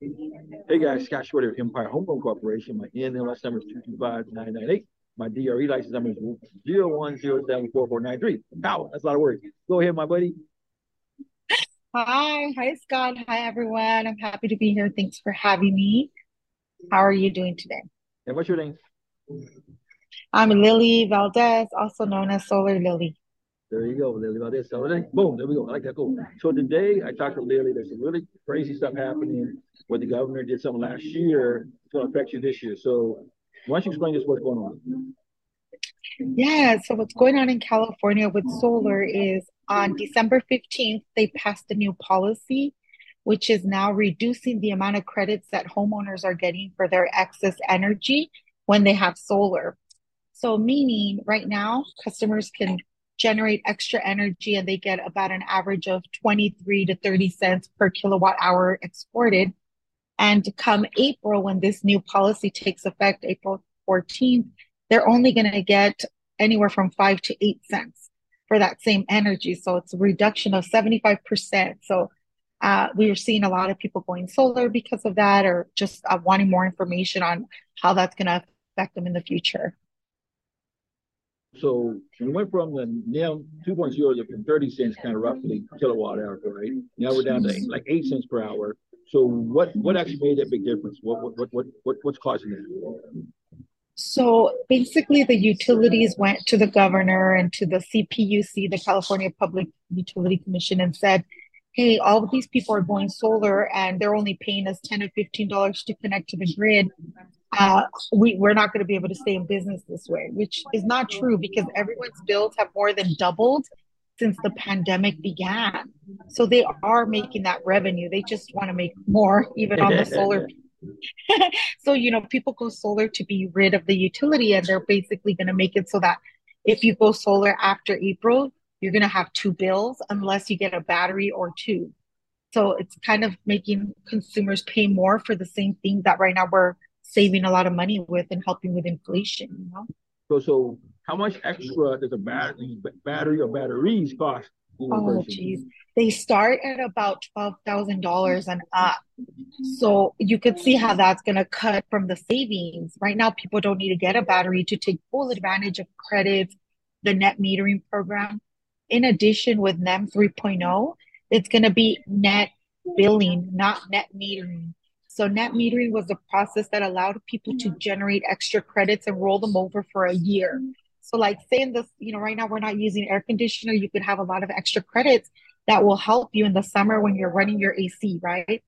Hey guys, Scott Short of Empire Home Loan Corporation. My NMLS number is 225998. My DRE license number is 01074493. Wow, that's a lot of words. Go ahead, my buddy. Hi, hi Scott. Hi everyone. I'm happy to be here. Thanks for having me. How are you doing today? And what's your name? I'm Lily Valdez, also known as Solar Lily. There you go, Lily Valdez. So boom, there we go. I like that. Cool. So today I talked to Lily. There's some really crazy stuff happening where the governor did something last year. It's going to affect you this year. So why don't you explain just what's going on? Yeah, so what's going on in California with solar is on December 15th, they passed a new policy, which is now reducing the amount of credits that homeowners are getting for their excess energy when they have solar. So, meaning right now, customers can generate extra energy and they get about an average of 23 to 30 cents per kilowatt hour exported. And come April, when this new policy takes effect, April 14th, they're only going to get anywhere from five to eight cents for that same energy. So it's a reduction of 75%. So uh, we are seeing a lot of people going solar because of that or just uh, wanting more information on how that's going to affect them in the future. So we went from the NEM 2.0 to 30 cents kind of roughly kilowatt hour, right? Now we're down to like eight cents per hour. So what what actually made that big difference? What what what what, what's causing that? So basically, the utilities went to the governor and to the CPUC, the California Public Utility Commission, and said, "Hey, all of these people are going solar, and they're only paying us ten or fifteen dollars to connect to the grid. Uh, we we're not going to be able to stay in business this way," which is not true because everyone's bills have more than doubled since the pandemic began. So they are making that revenue. They just want to make more, even on the solar so, you know, people go solar to be rid of the utility and they're basically going to make it so that if you go solar after April, you're going to have two bills unless you get a battery or two. So it's kind of making consumers pay more for the same thing that right now we're saving a lot of money with and helping with inflation, you know? So, so how much extra does a battery, battery or batteries cost? Oh, geez they start at about $12,000 and up. So you could see how that's going to cut from the savings. Right now, people don't need to get a battery to take full advantage of credits, the net metering program. In addition, with NEM 3.0, it's going to be net billing, not net metering. So net metering was a process that allowed people to mm-hmm. generate extra credits and roll them over for a year. Mm-hmm. So like saying this, you know, right now we're not using air conditioner, you could have a lot of extra credits that will help you in the summer when you're running your AC, right?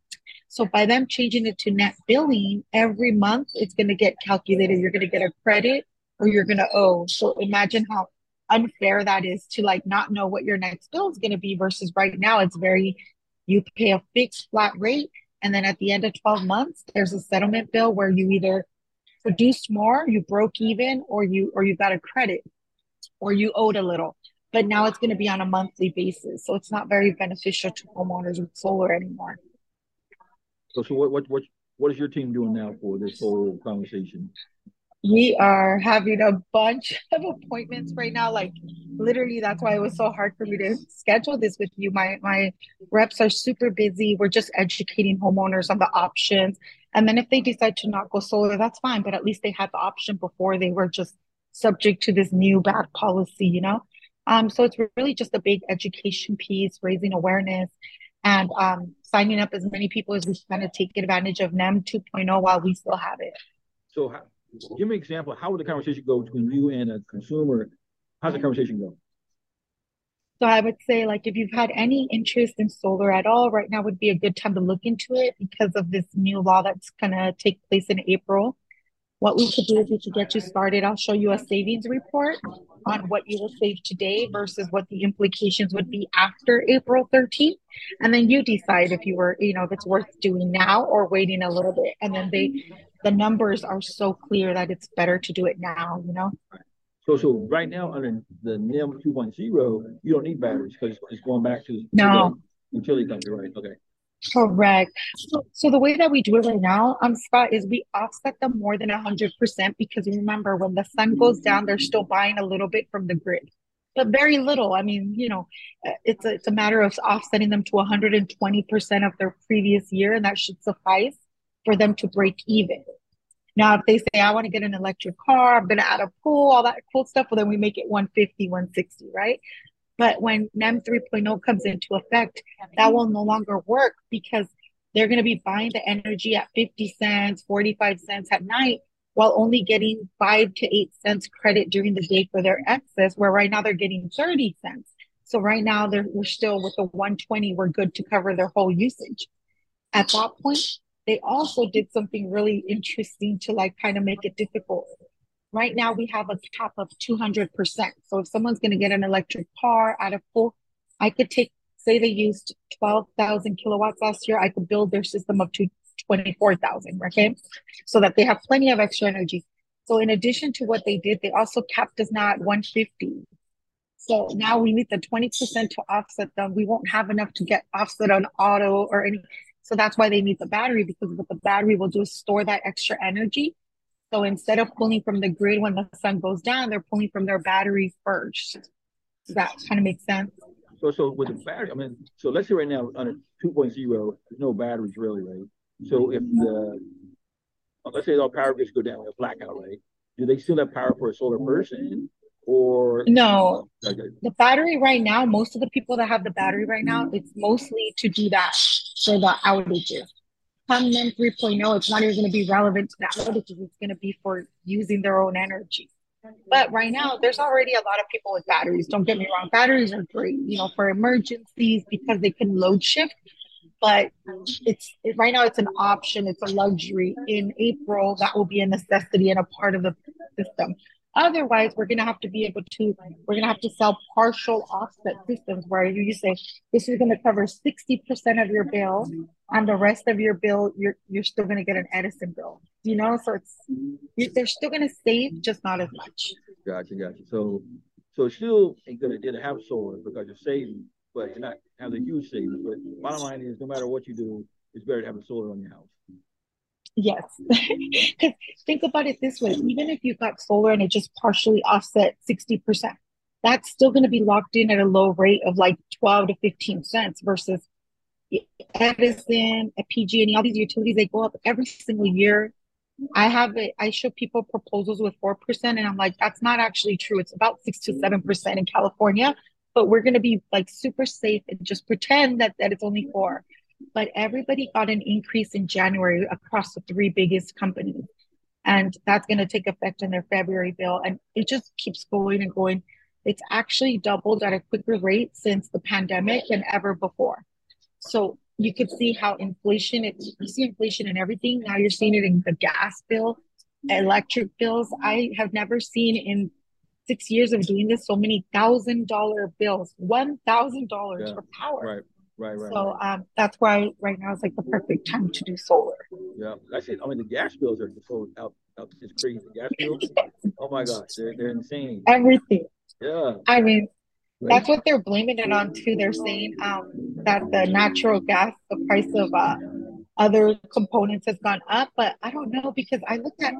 So by them changing it to net billing every month, it's going to get calculated. You're going to get a credit or you're going to owe. So imagine how unfair that is to like not know what your next bill is going to be versus right now it's very you pay a fixed flat rate and then at the end of 12 months there's a settlement bill where you either produced more you broke even or you or you got a credit or you owed a little but now it's going to be on a monthly basis. So it's not very beneficial to homeowners with solar anymore. So, so what, what, what, what is your team doing now for this whole conversation? We are having a bunch of appointments right now. Like literally, that's why it was so hard for me to schedule this with you. My my reps are super busy. We're just educating homeowners on the options. And then if they decide to not go solar, that's fine. But at least they had the option before they were just subject to this new bad policy, you know? Um, so it's really just a big education piece, raising awareness, and um, signing up as many people as we can to take advantage of NEM 2.0 while we still have it. So, give me an example. How would the conversation go between you and a consumer? How's the conversation go? So I would say, like, if you've had any interest in solar at all, right now would be a good time to look into it because of this new law that's gonna take place in April. What we could do is we could get you started. I'll show you a savings report on what you will save today versus what the implications would be after April 13th. And then you decide if you were, you know, if it's worth doing now or waiting a little bit. And then they, the numbers are so clear that it's better to do it now, you know? So, so right now under the NEM 2.0, you don't need batteries because it's going back to, no. To utility company, right? Okay. Correct. So, so the way that we do it right now, um, Scott, is we offset them more than hundred percent because remember when the sun goes down, they're still buying a little bit from the grid. but very little. I mean, you know, it's a, it's a matter of offsetting them to 120% of their previous year, and that should suffice for them to break even. Now, if they say, I want to get an electric car, I'm going to add a pool, all that cool stuff, well, then we make it 150, 160, right? But when NEM 3.0 comes into effect, that will no longer work because they're going to be buying the energy at 50 cents, 45 cents at night while only getting five to eight cents credit during the day for their excess, where right now they're getting 30 cents. So right now they're we're still with the 120, we're good to cover their whole usage. At that point, they also did something really interesting to like kind of make it difficult. Right now we have a cap of 200%. So if someone's going to get an electric car at a full, I could take, say they used 12,000 kilowatts last year, I could build their system up to 24,000, okay? So that they have plenty of extra energy. So in addition to what they did, they also capped us now at 150. So now we need the 20% to offset them. We won't have enough to get offset on auto or any. So that's why they need the battery because what the battery will do is store that extra energy. So instead of pulling from the grid when the sun goes down, they're pulling from their battery first. Does that kind of make sense? So, so with the battery, I mean, so let's say right now on a 2.0, there's no batteries really, right? So if the let's say all power grids go down, a blackout, right? Do they still have power for a solar person? Or no, okay. the battery right now, most of the people that have the battery right now, it's mostly to do that for the outages. Come NEM 3.0, it's not even going to be relevant to that outages. It's going to be for using their own energy. But right now, there's already a lot of people with batteries. Don't get me wrong, batteries are great, you know, for emergencies because they can load shift but it's it, right now it's an option it's a luxury in april that will be a necessity and a part of the system otherwise we're going to have to be able to we're going to have to sell partial offset systems where you, say this is going to cover 60% of your bill and the rest of your bill you're you're still going to get an edison bill you know so it's they're still going to save just not as much gotcha gotcha so so still ain't gonna did have solar because you're saving but you're not having a huge savings. But bottom line is, no matter what you do, it's better to have a solar on your house. Yes, because think about it this way: even if you got solar and it just partially offset sixty percent, that's still going to be locked in at a low rate of like twelve to fifteen cents versus Edison, PG&E, all these utilities they go up every single year. I have. I show people proposals with four percent, and I'm like, that's not actually true. It's about six to seven percent in California, but we're going to be like super safe and just pretend that that it's only four but everybody got an increase in january across the three biggest companies and that's going to take effect in their february bill and it just keeps going and going it's actually doubled at a quicker rate since the pandemic than ever before so you could see how inflation it's you see inflation in everything now you're seeing it in the gas bill electric bills i have never seen in six years of doing this, so many thousand dollar bills, one thousand yeah. dollars for power. Right. Right, right. So right. um, that's why right now is like the perfect time to do solar. Yeah, it. I mean, the gas bills are just so out, out it's crazy. The gas bills, oh my gosh, they're they're insane. Everything. Yeah. I mean, that's what they're blaming it on too. They're saying um, that the natural gas, the price of uh, other components has gone up, but I don't know because I looked at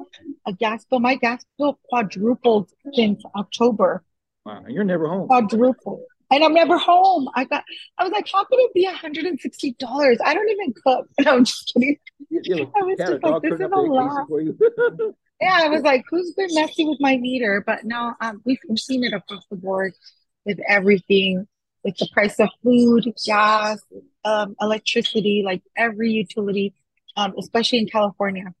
a gas bill. My gas bill quadrupled since October. Wow, and you're never home. Quadrupled. And I'm never home. I got I was like, how could it be $160? I don't even cook. No, I'm just kidding. You I was just like, this is a lot. yeah, I was like, who's been messing with my meter? But no, um, we've, we've seen it across the board with everything, with the price of food, gas, um, electricity, like every utility, um, especially in California.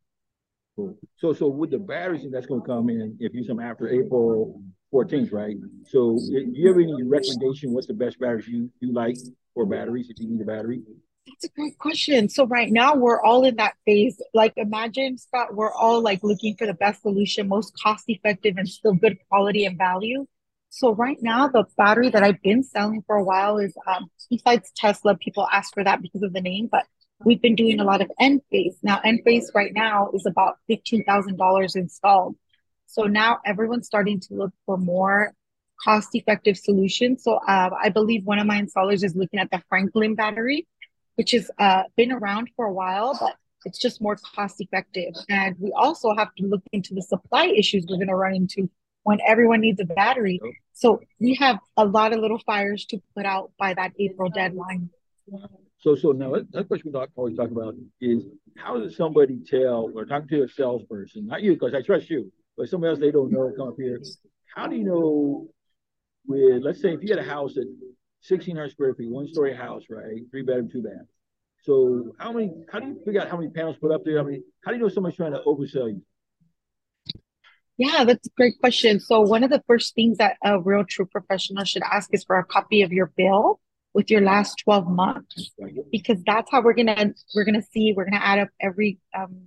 Cool. So, so with the batteries that's going to come in, if you some after April 14th, right? So, do you have any recommendation? What's the best batteries you you like for batteries if you need a battery? That's a great question. So right now we're all in that phase. Like imagine Scott, we're all like looking for the best solution, most cost effective and still good quality and value. So right now, the battery that I've been selling for a while is um, besides Tesla. People ask for that because of the name, but we've been doing a lot of Enphase. Now, Enphase right now is about fifteen thousand dollars installed. So now everyone's starting to look for more cost-effective solutions. So uh, I believe one of my installers is looking at the Franklin battery, which has uh, been around for a while, but it's just more cost-effective. And we also have to look into the supply issues we're going to run into when everyone needs a battery. So we have a lot of little fires to put out by that April deadline. So, so now that question we always talk about is how does somebody tell or talk to a salesperson, not you, because I trust you, but somebody else they don't know come up here. How do you know with, let's say, if you had a house at 1,600 square feet, one story house, right? Three bedroom, two bath. So how many, how do you figure out how many panels put up there? How many, how do you know someone's trying to oversell you? Yeah, that's a great question. So one of the first things that a real true professional should ask is for a copy of your bill with your last 12 months because that's how we're gonna we're gonna see we're gonna add up every um,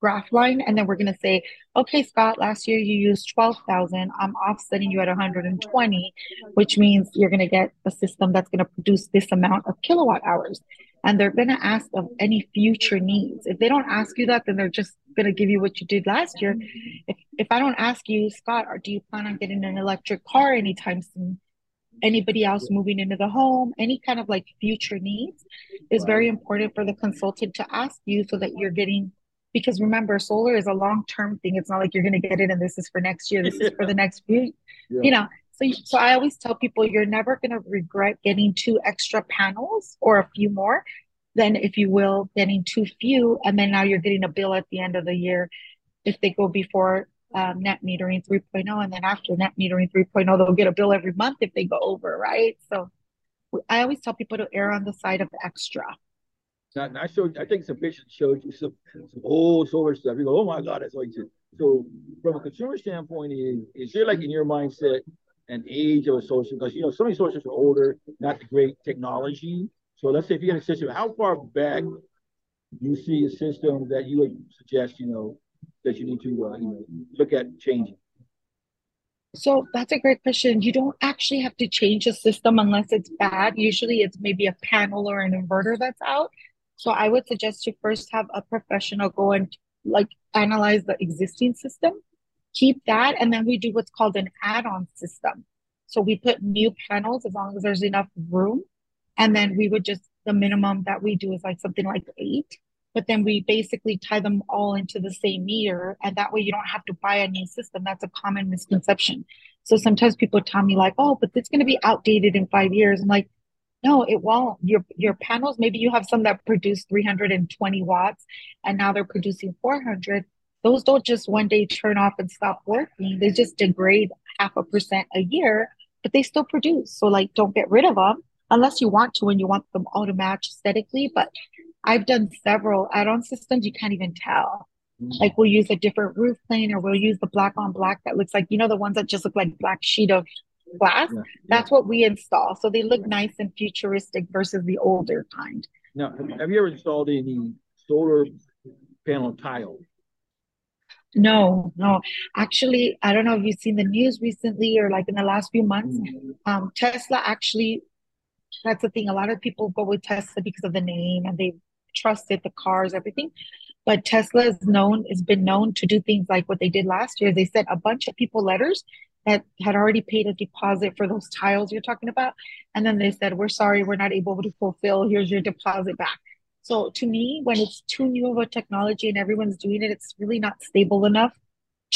graph line and then we're gonna say okay Scott last year you used 12,000 I'm offsetting you at 120 which means you're gonna get a system that's gonna produce this amount of kilowatt hours. And they're gonna ask of any future needs. If they don't ask you that then they're just gonna give you what you did last year. If, if I don't ask you Scott or do you plan on getting an electric car anytime soon? Anybody else moving into the home, any kind of like future needs is very important for the consultant to ask you so that you're getting because remember solar is a long-term thing. It's not like you're going to get it and this is for next year this is for the next few yeah. you know? So so i always tell people you're never going to regret getting two extra panels or a few more than if you will getting too few and then now you're getting a bill at the end of the year if they go before um, net metering 3.0 and then after net metering 3.0 they'll get a bill every month if they go over right? So i always tell people to err on the side of extra I showed, I think some pictures showed you some, some old solar stuff. You go, oh my God, that's all you do. So, from a consumer standpoint, is is there like in your mindset an age of a solar? Because you know, some of these systems are older, not the great technology. So, let's say if you had a system, how far back you see a system that you would suggest, you know, that you need to uh, you know look at changing? So that's a great question. You don't actually have to change a system unless it's bad. Usually it's maybe a panel or an inverter that's out. So I would suggest you first have a professional go and like analyze the existing system, keep that, and then we do what's called an add-on system. So we put new panels as long as there's enough room. And then we would just the minimum that we do is like something like eight but then we basically tie them all into the same meter and that way you don't have to buy a new system that's a common misconception so sometimes people tell me like oh but it's going to be outdated in five years i'm like no it won't your your panels maybe you have some that produce 320 watts and now they're producing 400 those don't just one day turn off and stop working they just degrade half a percent a year but they still produce so like don't get rid of them unless you want to and you want them all to match aesthetically but I've done several add-on systems. You can't even tell. Mm-hmm. Like we'll use a different roof plane, or we'll use the black on black that looks like you know the ones that just look like black sheet of glass. Yeah, That's what we install. So they look nice and futuristic versus the older kind. Now, have you ever installed any solar panel tile? No, no. Actually, I don't know if you've seen the news recently or like in the last few months. Mm-hmm. Um, Tesla actually, that's the thing. A lot of people go with Tesla because of the name and they trusted the cars, everything. But Tesla is known, has been known to do things like what they did last year. They sent a bunch of people letters that had already paid a deposit for those tiles you're talking about. And then they said, We're sorry, we're not able to fulfill. Here's your deposit back. So to me, when it's too new of a technology and everyone's doing it, it's really not stable enough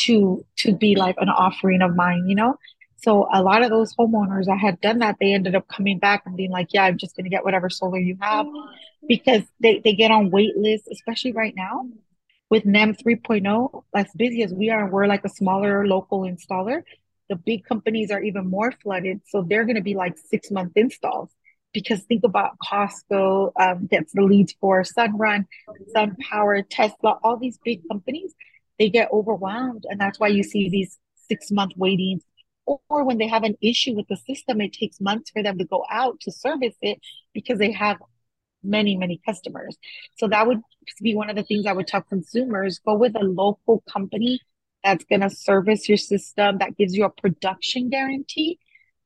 to to be like an offering of mine, you know? So a lot of those homeowners that had done that, they ended up coming back and being like, yeah, I'm just going to get whatever solar you have because they, they get on wait lists, especially right now with NEM 3.0, as busy as we are, we're like a smaller local installer. The big companies are even more flooded. So they're going to be like six month installs because think about Costco um, gets the leads for Sunrun, SunPower, Tesla, all these big companies, they get overwhelmed. And that's why you see these six month waitings or when they have an issue with the system, it takes months for them to go out to service it because they have many, many customers. So that would be one of the things I would tell consumers go with a local company that's going to service your system, that gives you a production guarantee.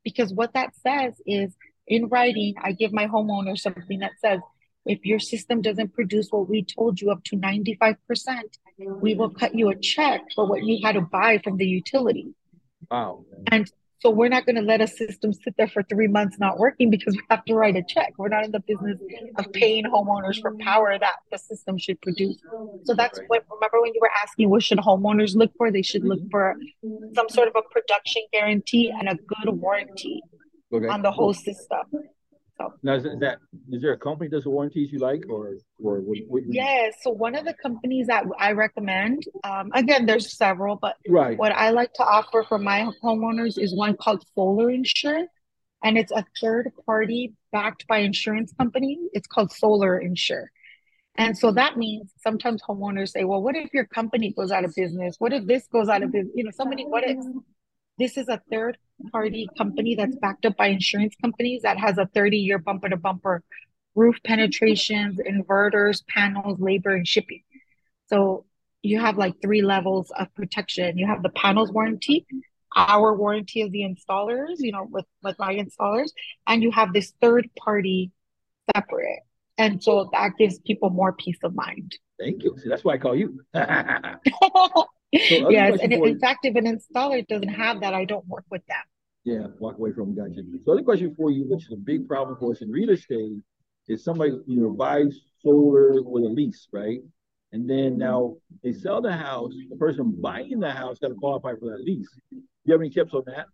Because what that says is in writing, I give my homeowner something that says, if your system doesn't produce what we told you up to 95%, we will cut you a check for what you had to buy from the utility. Wow. And So we're not going to let a system sit there for three months not working because we have to write a check. We're not in the business of paying homeowners for power that the system should produce. So that's what, remember when you were asking what should homeowners look for? They should look for some sort of a production guarantee and a good warranty okay. on the whole system. So now is that is there a company that does warranties you like or or what, what yeah, so one of the companies that I recommend, um, again, there's several, but right. what I like to offer for my homeowners is one called Solar Insurance, and it's a third party backed by insurance company. It's called Solar Insure. And so that means sometimes homeowners say, well, what if your company goes out of business? What if this goes out of business? You know, so many what ifs. This is a third party company that's backed up by insurance companies that has a 30 year bumper to bumper roof penetrations, inverters, panels, labor, and shipping. So you have like three levels of protection. You have the panels warranty, our warranty of the installers, you know, with, with my installers, and you have this third party separate. And so that gives people more peace of mind. Thank you. See, that's why I call you. So yes, and if, in fact, if an installer doesn't have that, I don't work with them. Yeah, walk away from. Gotcha. So, other question for you, which is a big problem for us in real estate, is somebody you know buys solar with a lease, right? And then now they sell the house. The person buying the house got to qualify for that lease. Do you have any tips on that?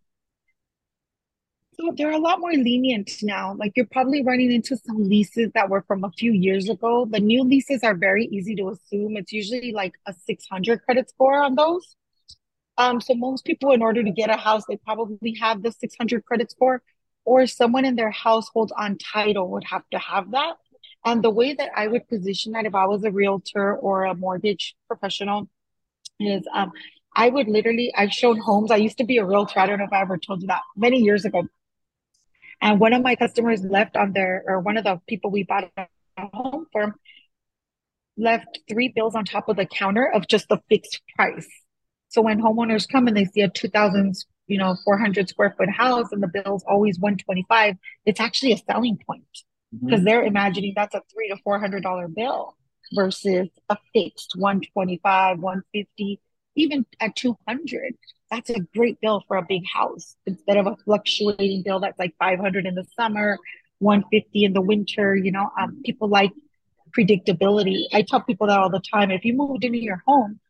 So they're a lot more lenient now. Like you're probably running into some leases that were from a few years ago. The new leases are very easy to assume. It's usually like a 600 credit score on those. Um, so most people, in order to get a house, they probably have the 600 credit score, or someone in their household on title would have to have that. And the way that I would position that if I was a realtor or a mortgage professional is um, I would literally, I've shown homes. I used to be a realtor. I don't know if I ever told you that many years ago. And one of my customers left on their, or one of the people we bought a home from, left three bills on top of the counter of just the fixed price. So when homeowners come and they see a 2000, you know, 400 square foot house and the bill's always 125, it's actually a selling point because mm-hmm. they're imagining that's a three to four hundred dollar bill versus a fixed 125, 150, even at 200 that's a great bill for a big house. Instead of a fluctuating bill that's like 500 in the summer 150 in the winter you know um, people like predictability. I tell people that all the time. If you moved into your home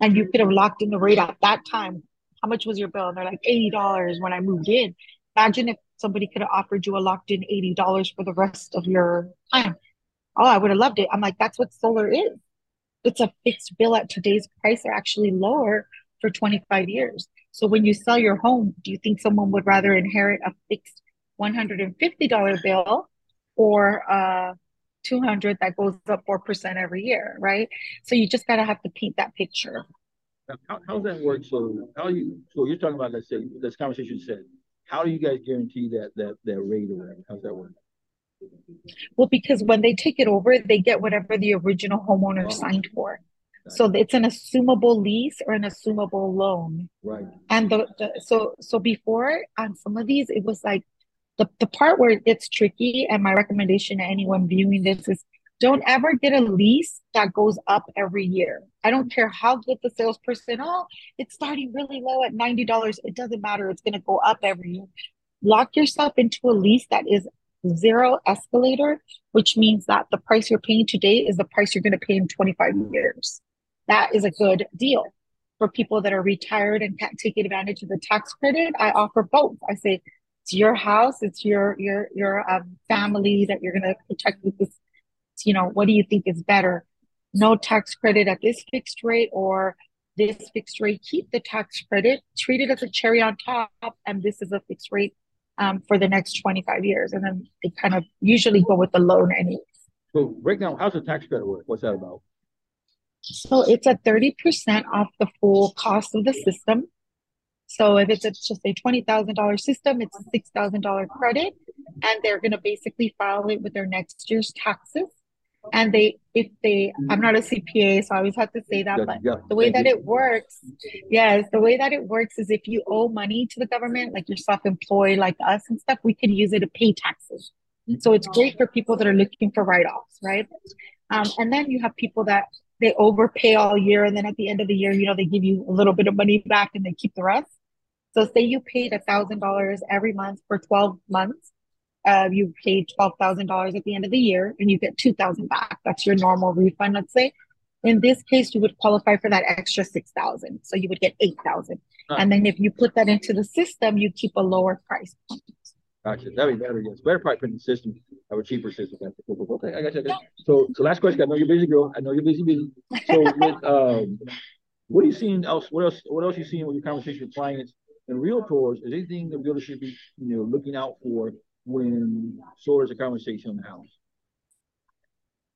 and you could have locked in the rate at that time how much was your bill? And they're like $80 when i moved in. Imagine if somebody could have offered you a locked in $80 for the rest of your time. Oh i would have loved it. I'm like that's what solar is it's a fixed bill at today's price or actually lower for 25 years. So when you sell your home, do you think someone would rather inherit a fixed $150 bill or uh, a 200 that goes up 4% every year, right? So you just got to have to paint that picture. How, how does that work? So how you, so you're talking about, let's say, this conversation said, how do you guys guarantee that, that, that rate or whatever? How's that work? Well, because when they take it over, they get whatever the original homeowner oh. signed for. So it's an assumable lease or an assumable loan. Right. And the, the so so before on some of these, it was like the, the part where it gets tricky, and my recommendation to anyone viewing this is don't ever get a lease that goes up every year. I don't care how good the salesperson, oh, it's starting really low at $90. It doesn't matter. It's going to go up every year. Lock yourself into a lease that is zero escalator, which means that the price you're paying today is the price you're going to pay in 25 years that is a good deal. For people that are retired and can't take advantage of the tax credit, I offer both. I say it's your house, it's your your your um, family that you're going to protect with this. You know, what do you think is better? No tax credit at this fixed rate or this fixed rate. Keep the tax credit, treat it as a cherry on top, and this is a fixed rate um, for the next 25 years. And then they kind of usually go with the loan anyways. So break down how's the tax credit work? What's that about? So it's a 30% off the full cost of the system. So if it's a, just a $20,000 system, it's a $6,000 credit. And they're going to basically file it with their next year's taxes. And they, if they, I'm not a CPA, so I always have to say that, but yeah, the way that you. it works, yes, the way that it works is if you owe money to the government, like you're self employed, like us and stuff, we can use it to pay taxes. So it's great for people that are looking for write offs, right? Um, and then you have people that they overpay all year and then at the end of the year you know they give you a little bit of money back and they keep the rest So say you paid a thousand dollars every month for 12 months. Uh, you paid twelve thousand dollars at the end of the year, and you get two thousand back. That's your normal refund, let's say. In this case, you would qualify for that extra six thousand, so you would get eight thousand. And then if you put that into the system, you keep a lower price point. Gotcha. That'd be better. Yes, better probably put in the system. Have a cheaper system. Okay, I got you. So, so last question. I know you're busy, girl. I know you're busy, busy. So, with um, what are you seeing else? What else? What else are you seeing with your conversation with clients and realtors? Is anything the realtor should be, you know, looking out for when solar is a conversation in the house?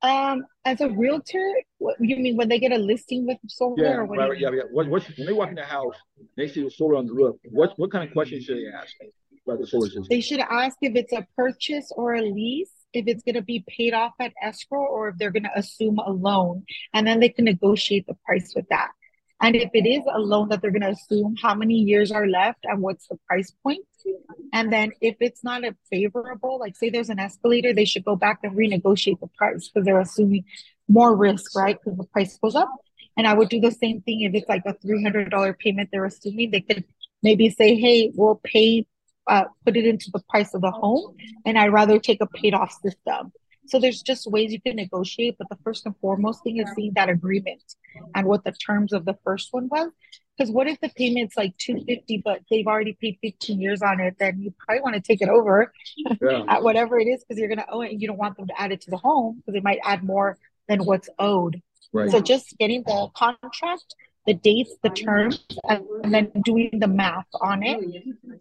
Um, as a realtor, what you mean when they get a listing with solar Yeah, or what? right, right, yeah, yeah. What, what, when they walk in the house, they see the solar on the roof. What, what kind of questions should they ask about the solar system? They should ask if it's a purchase or a lease, if it's going to be paid off at escrow, or if they're going to assume a loan, and then they can negotiate the price with that. And if it is a loan that they're going to assume, how many years are left and what's the price point? And then if it's not a favorable, like say there's an escalator, they should go back and renegotiate the price because they're assuming more risk, right? Because the price goes up. And I would do the same thing if it's like a $300 payment they're assuming. They could maybe say, hey, we'll pay, uh, put it into the price of the home, and I'd rather take a paid off system. So there's just ways you can negotiate, but the first and foremost thing is seeing that agreement and what the terms of the first one was. Because what if the payment's like 250, but they've already paid 15 years on it, then you probably want to take it over Yeah, at whatever it is because you're gonna owe it and you don't want them to add it to the home because they might add more than what's owed. right. So just getting the contract, the dates, the terms, and, and then doing the math on it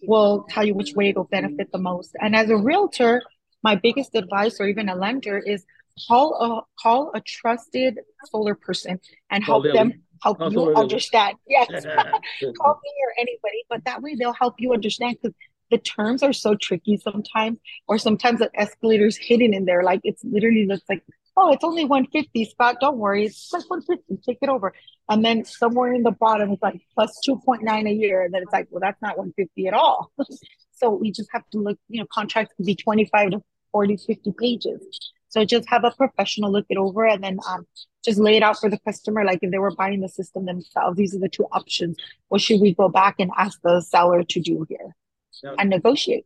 will tell you which way it'll benefit the most. And as a realtor, my biggest advice, or even a lender, is call a call a trusted solar person and Call help them help Call you Lily. understand. Yes, call me or anybody, but that way they'll help you understand because the terms are so tricky sometimes, or sometimes the escalator's hidden in there. Like it's literally looks like, oh, it's only 150, Scott. Don't worry, it's like 150, take it over. And then somewhere in the bottom it's like plus 2.9 a year. And then it's like, well, that's not 150 at all. so we just have to look, you know, contracts can be 25 to 40, 50 pages. So just have a professional look it over and then um, just lay it out for the customer. Like if they were buying the system themselves, these are the two options. What should we go back and ask the seller to do here Now, and negotiate?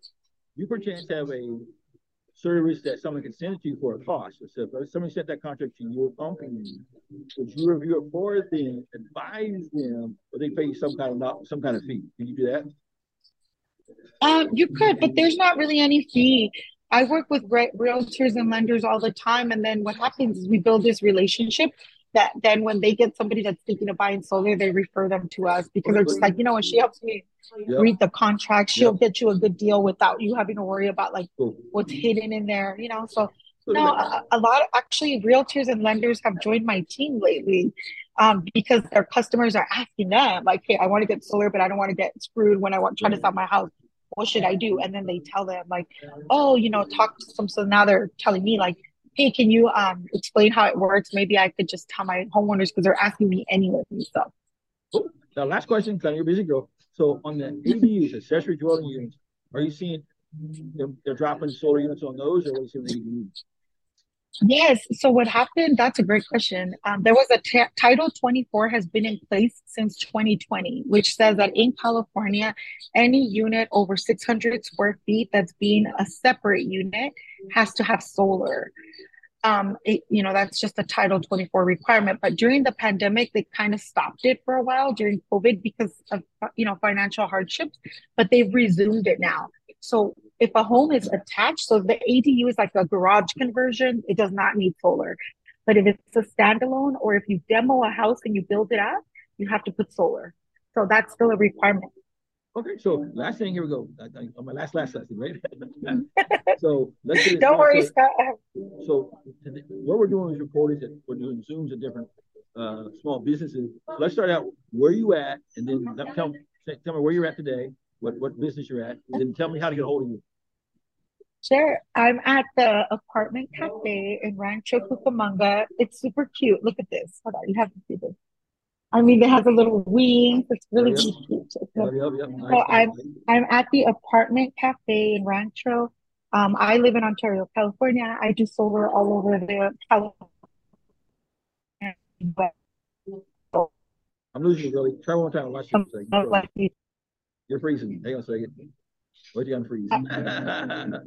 you perchance have a service that someone can send to you for a cost. So if somebody sent that contract to your company, would you review it for them, advise them, or they pay you some kind of some kind of fee? Can you do that? Um, you could, but there's not really any fee. I work with re- realtors and lenders all the time, and then what happens is we build this relationship that then when they get somebody that's thinking of buying solar, they refer them to us because they're just like, you know, when she helps me read the contract, she'll get you a good deal without you having to worry about like what's hidden in there, you know. So So no, a, a lot of actually realtors and lenders have joined my team lately um, because their customers are asking them like, "Hey, I want to get solar, but I don't want to get screwed when I want try to sell my house. What should I do?" And then they tell them like, "Oh, you know, talk to some." So now they're telling me like, "Hey, can you um explain how it works? Maybe I could just tell my homeowners because they're asking me anyway." So Cool. Now, last question, because you're a busy girl. So on the ADUs, accessory dwelling units, are you seeing them, they're dropping solar units on those, or what are you seeing with ADUs? Yes. So what happened? That's a great question. Um, there was a t Title 24 has been in place since 2020, which says that in California, any unit over 600 square feet that's being a separate unit has to have solar. Um, it, you know, that's just a Title 24 requirement. But during the pandemic, they kind of stopped it for a while during COVID because of, you know, financial hardships, but they've resumed it now. So if a home is attached, so the ADU is like a garage conversion, it does not need solar. But if it's a standalone or if you demo a house and you build it up, you have to put solar. So that's still a requirement. Okay, so last thing, here we go. On my last, last lesson, right? so let's get. Don't worry, so, Scott. so today- what we're doing is recording that we're doing Zooms at different uh, small businesses. So let's start out where you at, and then tell, tell me where you're at today, what, what business you're at, and then tell me how to get a hold of you. Sure. I'm at the apartment cafe in Rancho Cucamonga. It's super cute. Look at this. Hold on, you have to see this. I mean, it has a little wing. It's really, cute. It's Yep, a- yep, yep. Nice, So I'm. I'm at the apartment cafe in Rancho. Um, I live in Ontario, California. I do solar all over the California. I'm losing you, really. Try one more time. Watch you. Of like these You're freezing. Hang on a second. What you gonna?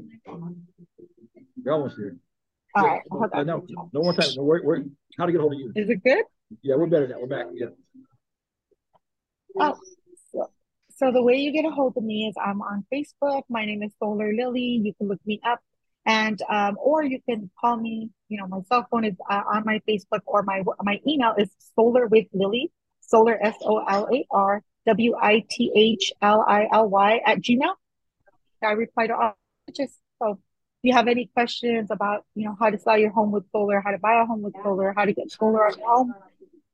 You're almost there. All right, No, no, no more time. No, we're, we're, how to get a hold of you? Is it good? Yeah, we're better now. We're back. Yeah. Oh, so, so the way you get a hold of me is I'm on Facebook. My name is Solar Lily. You can look me up, and um, or you can call me. You know, my cell phone is uh, on my Facebook, or my my email is Solar with Lily. Solar S O L A R W I T H L I L Y at Gmail. I reply to all just so if you have any questions about you know how to sell your home with solar, how to buy a home with solar, how to get solar on your home,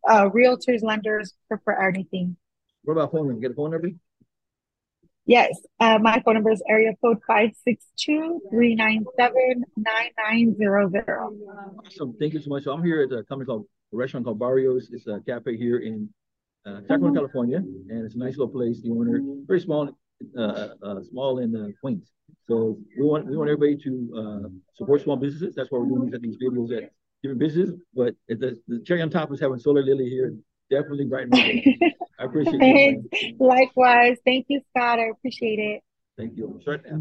uh, realtors, lenders, prefer anything. What about phone number? Get a phone number? Yes, uh, my phone number is area code 562-397-9900. Awesome. Thank you so much. So I'm here at a company called a restaurant called Barrios. It's a cafe here in uh, Sacramento, California, and it's a nice little place. The owner very small, uh, uh, small and uh, quaint. So we want we want everybody to uh, support small businesses. That's why we're doing these, these videos at different businesses. But the, the cherry on top is having Solar Lily here. Definitely brighten my day. I appreciate it. Likewise. Thank you, Scott. I appreciate it. Thank you. Start now.